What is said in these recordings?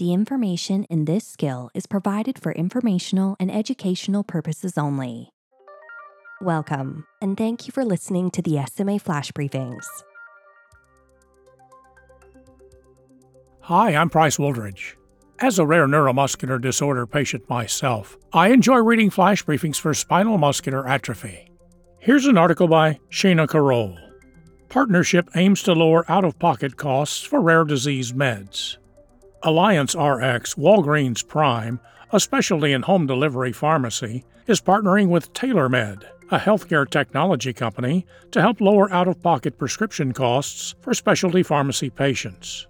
The information in this skill is provided for informational and educational purposes only. Welcome, and thank you for listening to the SMA Flash Briefings. Hi, I'm Price Wooldridge. As a rare neuromuscular disorder patient myself, I enjoy reading flash briefings for spinal muscular atrophy. Here's an article by Shana Carroll. Partnership aims to lower out of pocket costs for rare disease meds. Alliance RX Walgreens Prime, a specialty in home delivery pharmacy, is partnering with TailorMed, a healthcare technology company, to help lower out of pocket prescription costs for specialty pharmacy patients.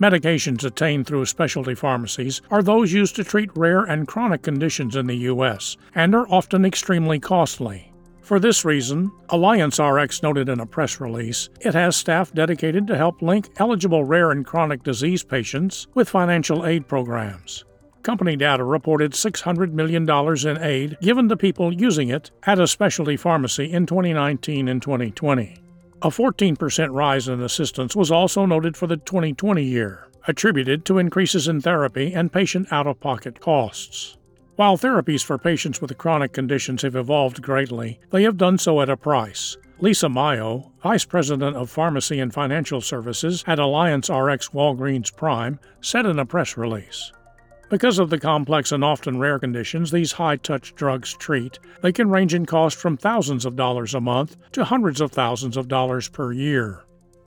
Medications attained through specialty pharmacies are those used to treat rare and chronic conditions in the U.S. and are often extremely costly. For this reason, Alliance RX noted in a press release it has staff dedicated to help link eligible rare and chronic disease patients with financial aid programs. Company data reported $600 million in aid given to people using it at a specialty pharmacy in 2019 and 2020. A 14% rise in assistance was also noted for the 2020 year, attributed to increases in therapy and patient out of pocket costs. While therapies for patients with chronic conditions have evolved greatly, they have done so at a price. Lisa Mayo, Vice President of Pharmacy and Financial Services at Alliance RX Walgreens Prime, said in a press release. Because of the complex and often rare conditions these high touch drugs treat, they can range in cost from thousands of dollars a month to hundreds of thousands of dollars per year.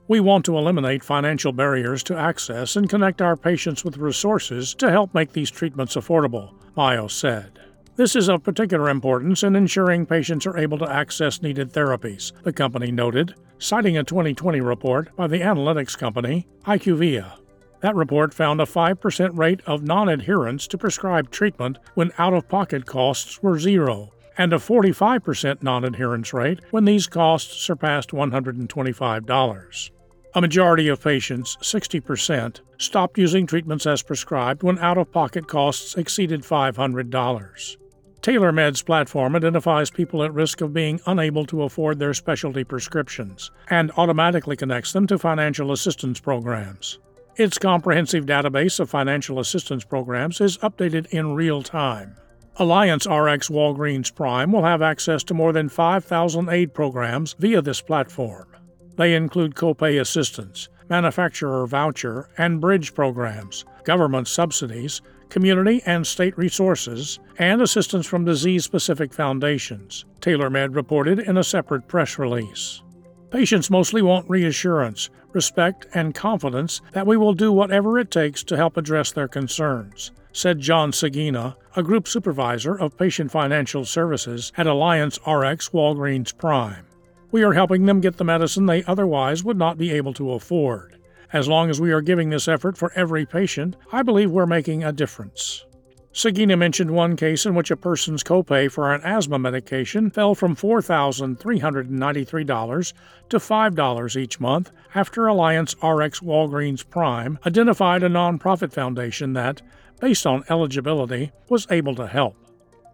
We want to eliminate financial barriers to access and connect our patients with resources to help make these treatments affordable, Mayo said. This is of particular importance in ensuring patients are able to access needed therapies, the company noted, citing a 2020 report by the analytics company IQVIA. That report found a 5% rate of non adherence to prescribed treatment when out of pocket costs were zero, and a 45% non adherence rate when these costs surpassed $125. A majority of patients, 60%, stopped using treatments as prescribed when out of pocket costs exceeded $500. TailorMed's platform identifies people at risk of being unable to afford their specialty prescriptions and automatically connects them to financial assistance programs. Its comprehensive database of financial assistance programs is updated in real time. Alliance RX Walgreens Prime will have access to more than 5,000 aid programs via this platform. They include copay assistance, manufacturer voucher and bridge programs, government subsidies, community and state resources, and assistance from disease specific foundations, TailorMed reported in a separate press release. Patients mostly want reassurance, respect, and confidence that we will do whatever it takes to help address their concerns, said John Sagina, a group supervisor of patient financial services at Alliance RX Walgreens Prime. We are helping them get the medicine they otherwise would not be able to afford. As long as we are giving this effort for every patient, I believe we're making a difference. Sagina mentioned one case in which a person's copay for an asthma medication fell from $4,393 to $5 each month after Alliance RX Walgreens Prime identified a nonprofit foundation that, based on eligibility, was able to help.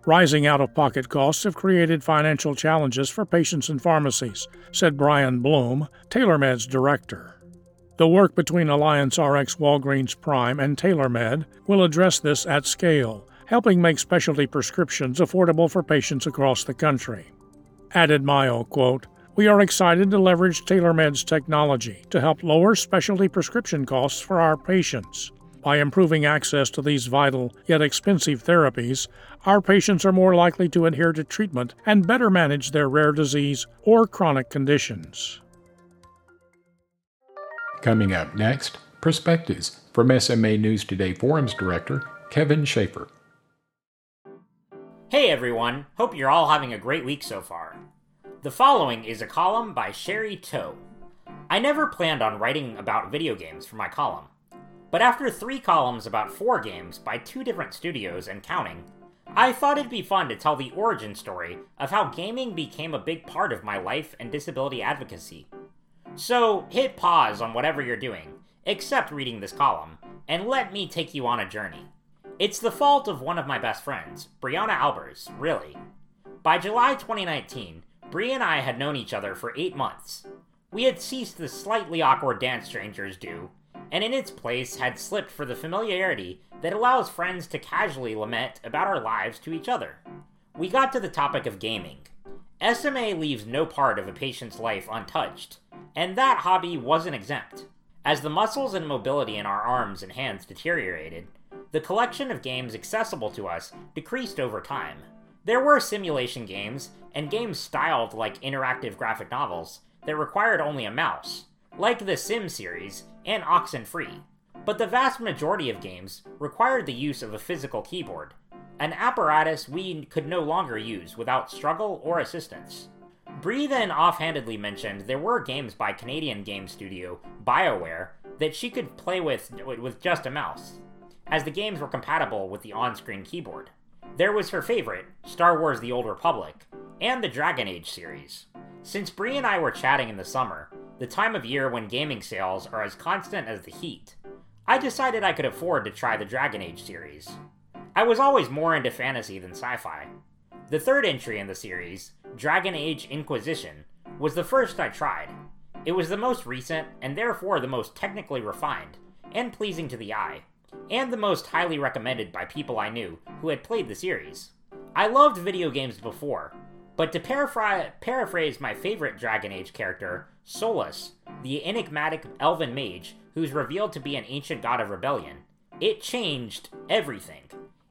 Rising out of pocket costs have created financial challenges for patients and pharmacies, said Brian Bloom, TailorMed's director. The work between Alliance RX Walgreens Prime and TailorMed will address this at scale, helping make specialty prescriptions affordable for patients across the country. Added Mayo, quote, we are excited to leverage TailorMed's technology to help lower specialty prescription costs for our patients. By improving access to these vital yet expensive therapies, our patients are more likely to adhere to treatment and better manage their rare disease or chronic conditions. Coming up next, Perspectives from SMA News Today Forums Director Kevin Schaefer. Hey everyone, hope you're all having a great week so far. The following is a column by Sherry Toh. I never planned on writing about video games for my column, but after three columns about four games by two different studios and counting, I thought it'd be fun to tell the origin story of how gaming became a big part of my life and disability advocacy. So hit pause on whatever you're doing, except reading this column, and let me take you on a journey. It's the fault of one of my best friends, Brianna Albers, really. By July 2019, Bri and I had known each other for eight months. We had ceased the slightly awkward dance strangers do, and in its place had slipped for the familiarity that allows friends to casually lament about our lives to each other. We got to the topic of gaming. SMA leaves no part of a patient's life untouched, and that hobby wasn't exempt. As the muscles and mobility in our arms and hands deteriorated, the collection of games accessible to us decreased over time. There were simulation games, and games styled like interactive graphic novels, that required only a mouse, like the Sim series and Oxenfree. But the vast majority of games required the use of a physical keyboard, an apparatus we could no longer use without struggle or assistance. Bree then offhandedly mentioned there were games by Canadian game studio BioWare that she could play with with just a mouse, as the games were compatible with the on screen keyboard. There was her favorite, Star Wars The Old Republic, and the Dragon Age series. Since Bree and I were chatting in the summer, the time of year when gaming sales are as constant as the heat, I decided I could afford to try the Dragon Age series. I was always more into fantasy than sci fi. The third entry in the series, Dragon Age Inquisition, was the first I tried. It was the most recent, and therefore the most technically refined, and pleasing to the eye, and the most highly recommended by people I knew who had played the series. I loved video games before, but to paraphr- paraphrase my favorite Dragon Age character, Solas, the enigmatic elven mage who's revealed to be an ancient god of rebellion, it changed everything.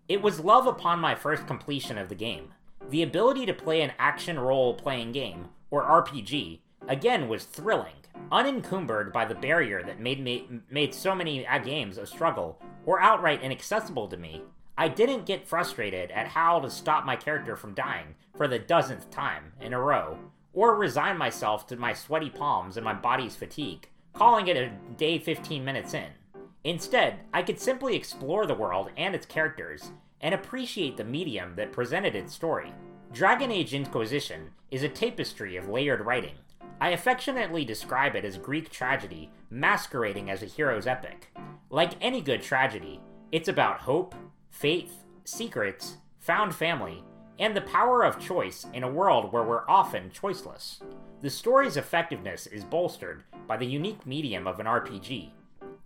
It was love upon my first completion of the game. The ability to play an action role playing game, or RPG, again was thrilling, unencumbered by the barrier that made me made so many uh, games a struggle or outright inaccessible to me. I didn't get frustrated at how to stop my character from dying for the dozenth time in a row, or resign myself to my sweaty palms and my body's fatigue, calling it a day 15 minutes in. Instead, I could simply explore the world and its characters and appreciate the medium that presented its story. Dragon Age Inquisition is a tapestry of layered writing. I affectionately describe it as Greek tragedy masquerading as a hero's epic. Like any good tragedy, it's about hope, faith, secrets, found family, and the power of choice in a world where we're often choiceless. The story's effectiveness is bolstered by the unique medium of an RPG,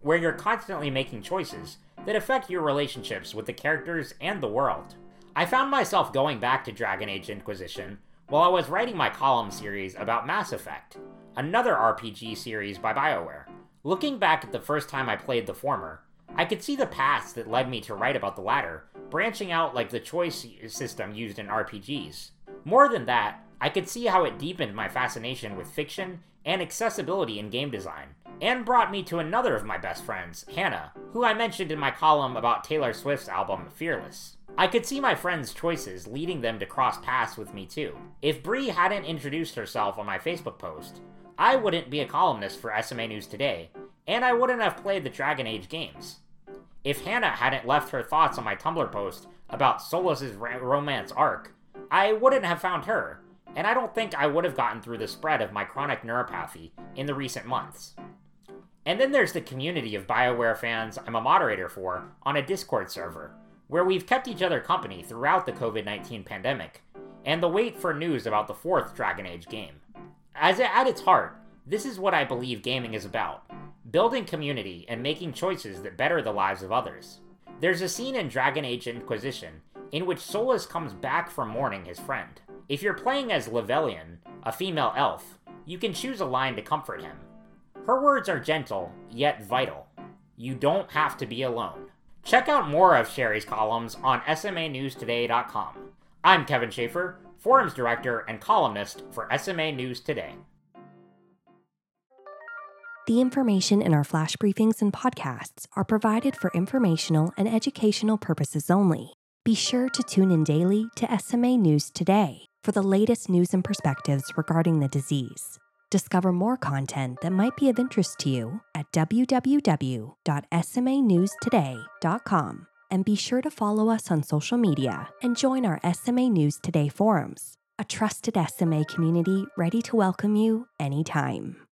where you're constantly making choices that affect your relationships with the characters and the world. I found myself going back to Dragon Age Inquisition while I was writing my column series about Mass Effect, another RPG series by BioWare. Looking back at the first time I played the former, I could see the paths that led me to write about the latter, branching out like the choice system used in RPGs. More than that, I could see how it deepened my fascination with fiction and accessibility in game design, and brought me to another of my best friends, Hannah, who I mentioned in my column about Taylor Swift's album Fearless. I could see my friends' choices leading them to cross paths with me too. If Bree hadn't introduced herself on my Facebook post, I wouldn't be a columnist for SMA News Today, and I wouldn't have played the Dragon Age games. If Hannah hadn't left her thoughts on my Tumblr post about Solas's romance arc, I wouldn't have found her, and I don't think I would have gotten through the spread of my chronic neuropathy in the recent months. And then there's the community of BioWare fans I'm a moderator for on a Discord server, where we've kept each other company throughout the COVID 19 pandemic, and the wait for news about the fourth Dragon Age game. As at its heart, this is what I believe gaming is about building community and making choices that better the lives of others. There's a scene in Dragon Age Inquisition in which Solas comes back from mourning his friend. If you're playing as Lavellan, a female elf, you can choose a line to comfort him. Her words are gentle, yet vital. You don't have to be alone. Check out more of Sherry's columns on SMANewsToday.com. I'm Kevin Schaefer, Forums Director and columnist for SMA News Today. The information in our flash briefings and podcasts are provided for informational and educational purposes only. Be sure to tune in daily to SMA News Today for the latest news and perspectives regarding the disease. Discover more content that might be of interest to you at www.smanewstoday.com and be sure to follow us on social media and join our SMA News Today forums, a trusted SMA community ready to welcome you anytime.